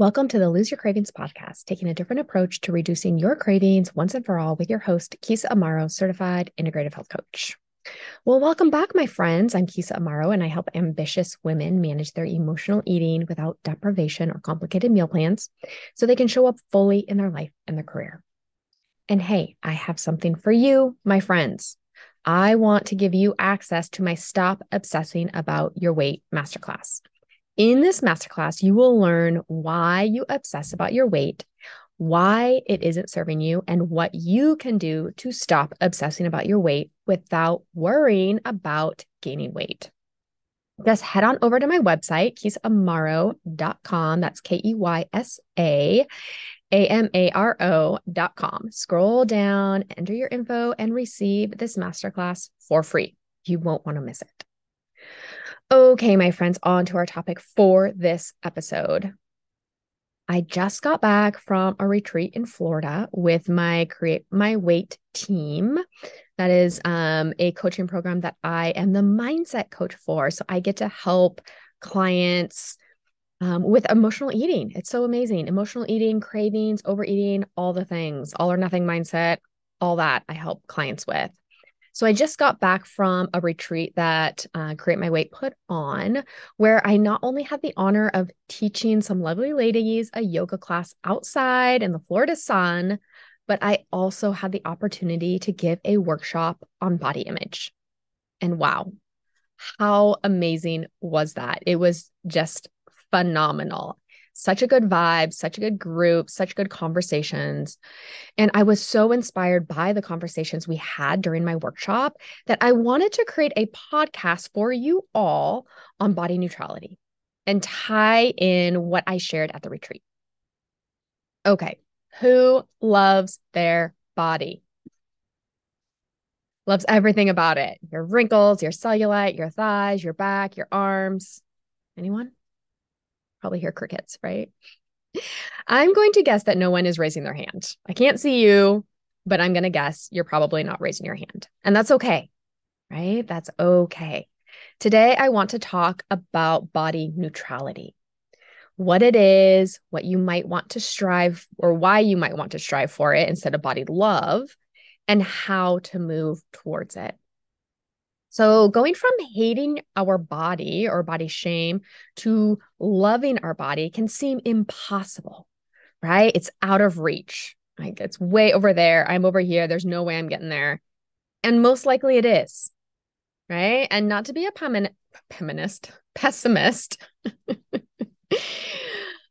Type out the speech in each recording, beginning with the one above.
Welcome to the Lose Your Cravings podcast, taking a different approach to reducing your cravings once and for all with your host, Keysa Amaro, certified integrative health coach. Well, welcome back, my friends. I'm Keysa Amaro, and I help ambitious women manage their emotional eating without deprivation or complicated meal plans so they can show up fully in their life and their career. And hey, I have something for you, my friends. I want to give you access to my Stop Obsessing About Your Weight Masterclass. In this masterclass, you will learn why you obsess about your weight, why it isn't serving you, and what you can do to stop obsessing about your weight without worrying about gaining weight. Just head on over to my website, keysaamaro.com. That's K E Y S A A M A R O.com. Scroll down, enter your info, and receive this masterclass for free. You won't want to miss it. Okay, my friends, on to our topic for this episode. I just got back from a retreat in Florida with my create my weight team. That is um, a coaching program that I am the mindset coach for. So I get to help clients um, with emotional eating. It's so amazing. Emotional eating, cravings, overeating, all the things, all or nothing mindset, all that I help clients with. So I just got back from a retreat that uh, Create My Weight put on, where I not only had the honor of teaching some lovely ladies a yoga class outside in the Florida sun, but I also had the opportunity to give a workshop on body image. And wow, how amazing was that? It was just phenomenal such a good vibe, such a good group, such good conversations. And I was so inspired by the conversations we had during my workshop that I wanted to create a podcast for you all on body neutrality and tie in what I shared at the retreat. Okay, who loves their body? Loves everything about it your wrinkles, your cellulite, your thighs, your back, your arms. Anyone? Probably hear crickets, right? I'm going to guess that no one is raising their hand. I can't see you, but I'm going to guess you're probably not raising your hand. And that's okay, right? That's okay. Today, I want to talk about body neutrality what it is, what you might want to strive or why you might want to strive for it instead of body love, and how to move towards it. So, going from hating our body or body shame to loving our body can seem impossible, right? It's out of reach. Like it's way over there. I'm over here. There's no way I'm getting there. And most likely it is, right? And not to be a feminist, pessimist.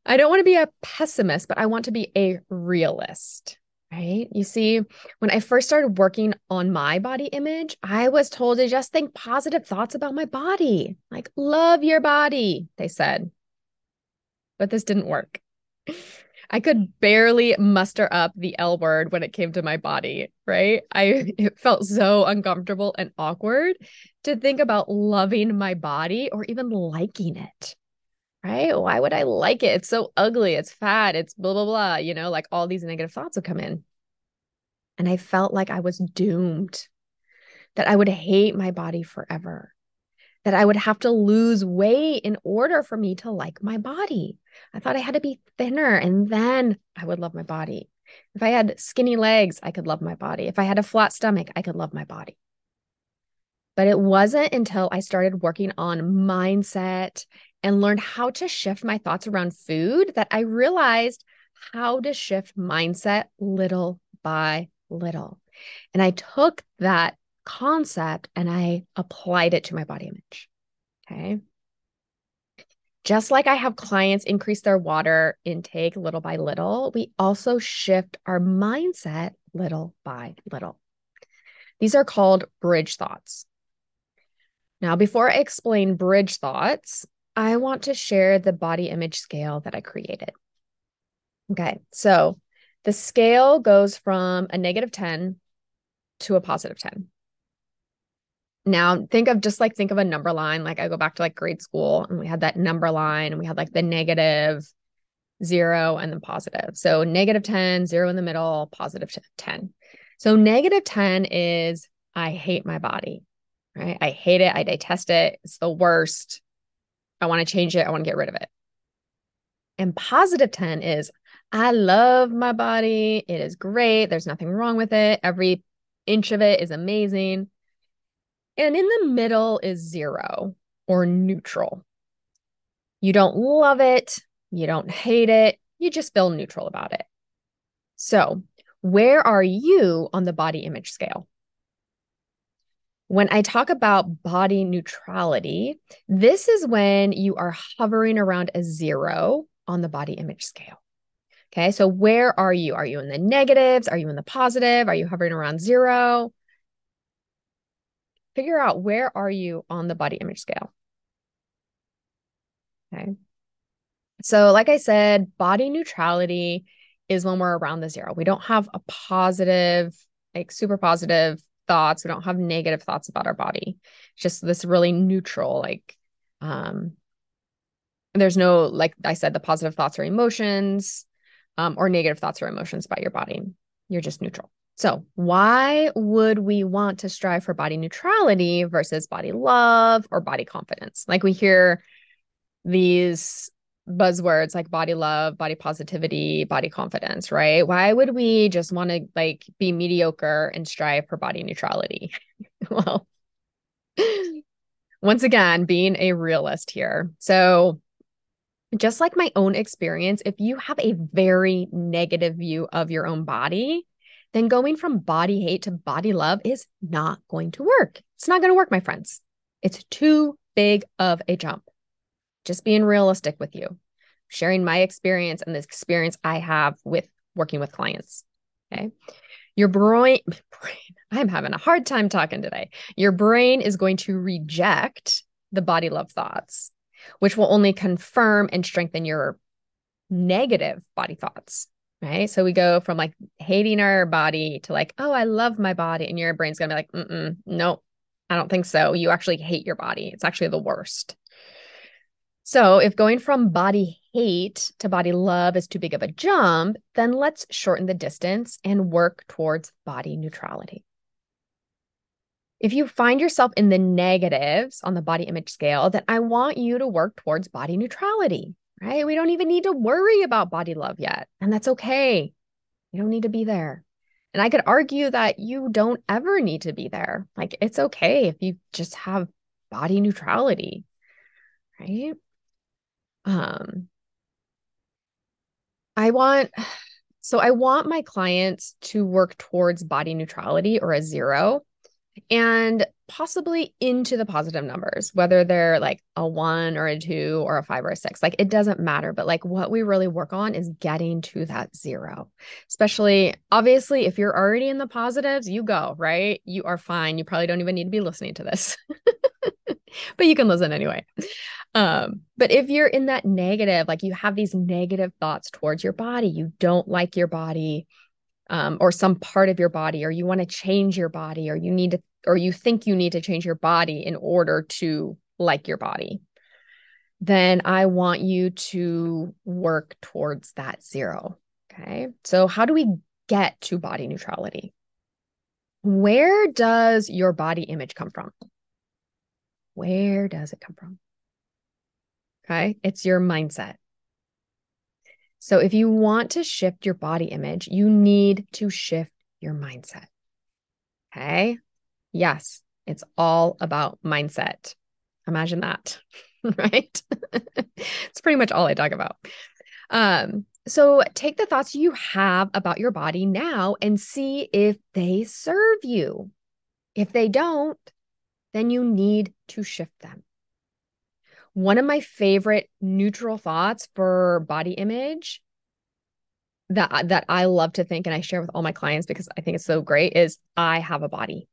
I don't want to be a pessimist, but I want to be a realist right? You see, when I first started working on my body image, I was told to just think positive thoughts about my body, like love your body, they said. But this didn't work. I could barely muster up the L word when it came to my body, right? I it felt so uncomfortable and awkward to think about loving my body or even liking it right? Why would I like it? It's so ugly. It's fat. It's blah, blah, blah. You know, like all these negative thoughts would come in. And I felt like I was doomed, that I would hate my body forever, that I would have to lose weight in order for me to like my body. I thought I had to be thinner and then I would love my body. If I had skinny legs, I could love my body. If I had a flat stomach, I could love my body. But it wasn't until I started working on mindset and learned how to shift my thoughts around food that I realized how to shift mindset little by little. And I took that concept and I applied it to my body image. Okay. Just like I have clients increase their water intake little by little, we also shift our mindset little by little. These are called bridge thoughts. Now, before I explain bridge thoughts, I want to share the body image scale that I created. Okay, so the scale goes from a negative 10 to a positive 10. Now, think of just like think of a number line. Like I go back to like grade school and we had that number line and we had like the negative, zero, and then positive. So negative 10, zero in the middle, positive 10. So negative 10 is I hate my body, right? I hate it. I detest it. It's the worst. I want to change it. I want to get rid of it. And positive 10 is, I love my body. It is great. There's nothing wrong with it. Every inch of it is amazing. And in the middle is zero or neutral. You don't love it. You don't hate it. You just feel neutral about it. So, where are you on the body image scale? When I talk about body neutrality, this is when you are hovering around a zero on the body image scale. Okay, so where are you? Are you in the negatives? Are you in the positive? Are you hovering around zero? Figure out where are you on the body image scale. Okay. So, like I said, body neutrality is when we're around the zero. We don't have a positive, like super positive thoughts. We don't have negative thoughts about our body. It's just this really neutral, like, um, there's no, like I said, the positive thoughts or emotions, um, or negative thoughts or emotions about your body. You're just neutral. So, why would we want to strive for body neutrality versus body love or body confidence? Like we hear these buzzwords like body love, body positivity, body confidence, right? Why would we just want to like be mediocre and strive for body neutrality? well, once again, being a realist here. So, just like my own experience, if you have a very negative view of your own body, then going from body hate to body love is not going to work. It's not going to work, my friends. It's too big of a jump just being realistic with you, sharing my experience and the experience I have with working with clients. Okay. Your brain, brain, I'm having a hard time talking today. Your brain is going to reject the body love thoughts, which will only confirm and strengthen your negative body thoughts. Right. So we go from like hating our body to like, oh, I love my body. And your brain's going to be like, mm no, I don't think so. You actually hate your body. It's actually the worst. So, if going from body hate to body love is too big of a jump, then let's shorten the distance and work towards body neutrality. If you find yourself in the negatives on the body image scale, then I want you to work towards body neutrality, right? We don't even need to worry about body love yet. And that's okay. You don't need to be there. And I could argue that you don't ever need to be there. Like it's okay if you just have body neutrality, right? Um i want so i want my clients to work towards body neutrality or a zero and possibly into the positive numbers whether they're like a 1 or a 2 or a 5 or a 6 like it doesn't matter but like what we really work on is getting to that zero especially obviously if you're already in the positives you go right? You are fine. You probably don't even need to be listening to this but you can listen anyway um, but if you're in that negative, like you have these negative thoughts towards your body, you don't like your body, um, or some part of your body, or you want to change your body, or you need to, or you think you need to change your body in order to like your body, then I want you to work towards that zero. Okay. So, how do we get to body neutrality? Where does your body image come from? Where does it come from? Okay. It's your mindset. So if you want to shift your body image, you need to shift your mindset. Okay. Yes, it's all about mindset. Imagine that, right? it's pretty much all I talk about. Um, so take the thoughts you have about your body now and see if they serve you. If they don't, then you need to shift them. One of my favorite neutral thoughts for body image that that I love to think and I share with all my clients because I think it's so great is I have a body.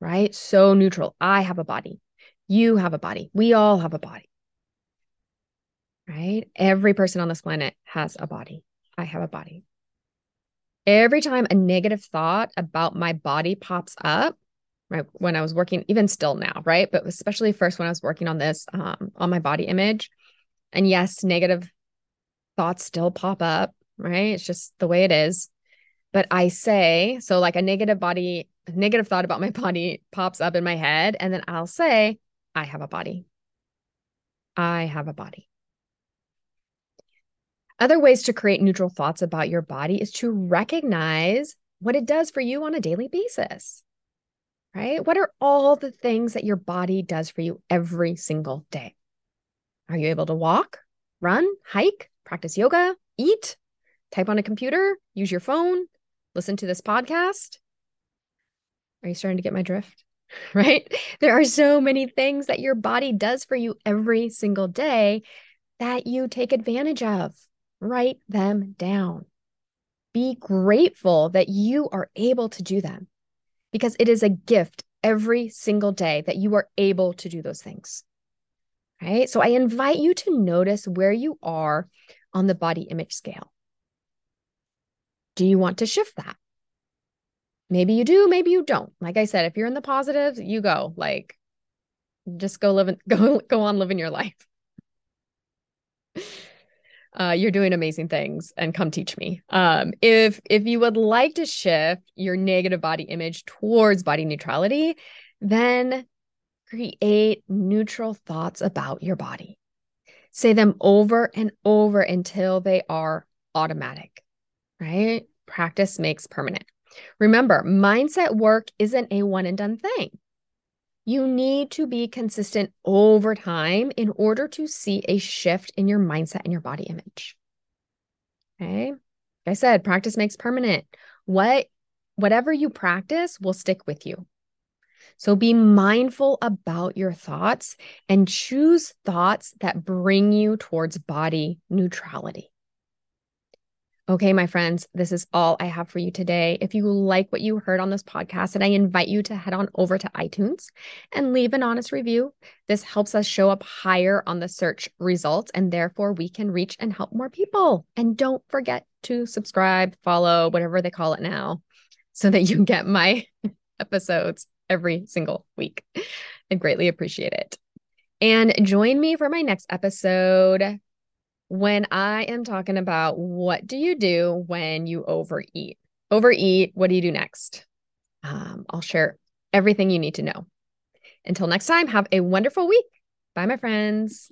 Right? So neutral. I have a body. You have a body. We all have a body. Right? Every person on this planet has a body. I have a body. Every time a negative thought about my body pops up, right when i was working even still now right? But especially first when i was working on this um, on my body image. And yes negative thoughts still pop up right? It's just the way it is. But i say so like a negative body negative thought about my body pops up in my head and then i'll say i have a body. I have a body. Other ways to create neutral thoughts about your body is to recognize what it does for you on a daily basis. Right? What are all the things that your body does for you every single day? Are you able to walk, run, hike, practice yoga, eat, type on a computer, use your phone, listen to this podcast? Are you starting to get my drift? Right? There are so many things that your body does for you every single day that you take advantage of. Write them down. Be grateful that you are able to do them because it is a gift every single day that you are able to do those things. Right. So I invite you to notice where you are on the body image scale. Do you want to shift that? Maybe you do, maybe you don't. Like I said, if you're in the positives, you go. Like just go live go go on living your life. Uh, you're doing amazing things and come teach me. Um, if if you would like to shift your negative body image towards body neutrality, then create neutral thoughts about your body. Say them over and over until they are automatic, right? Practice makes permanent. Remember, mindset work isn't a one and done thing. You need to be consistent over time in order to see a shift in your mindset and your body image. Okay. Like I said, practice makes permanent. What whatever you practice will stick with you. So be mindful about your thoughts and choose thoughts that bring you towards body neutrality. Okay, my friends, this is all I have for you today. If you like what you heard on this podcast, and I invite you to head on over to iTunes and leave an honest review. This helps us show up higher on the search results, and therefore we can reach and help more people. And don't forget to subscribe, follow, whatever they call it now, so that you get my episodes every single week. I greatly appreciate it. And join me for my next episode when I am talking about what do you do when you overeat? Overeat, what do you do next? Um, I'll share everything you need to know. Until next time, have a wonderful week. Bye, my friends.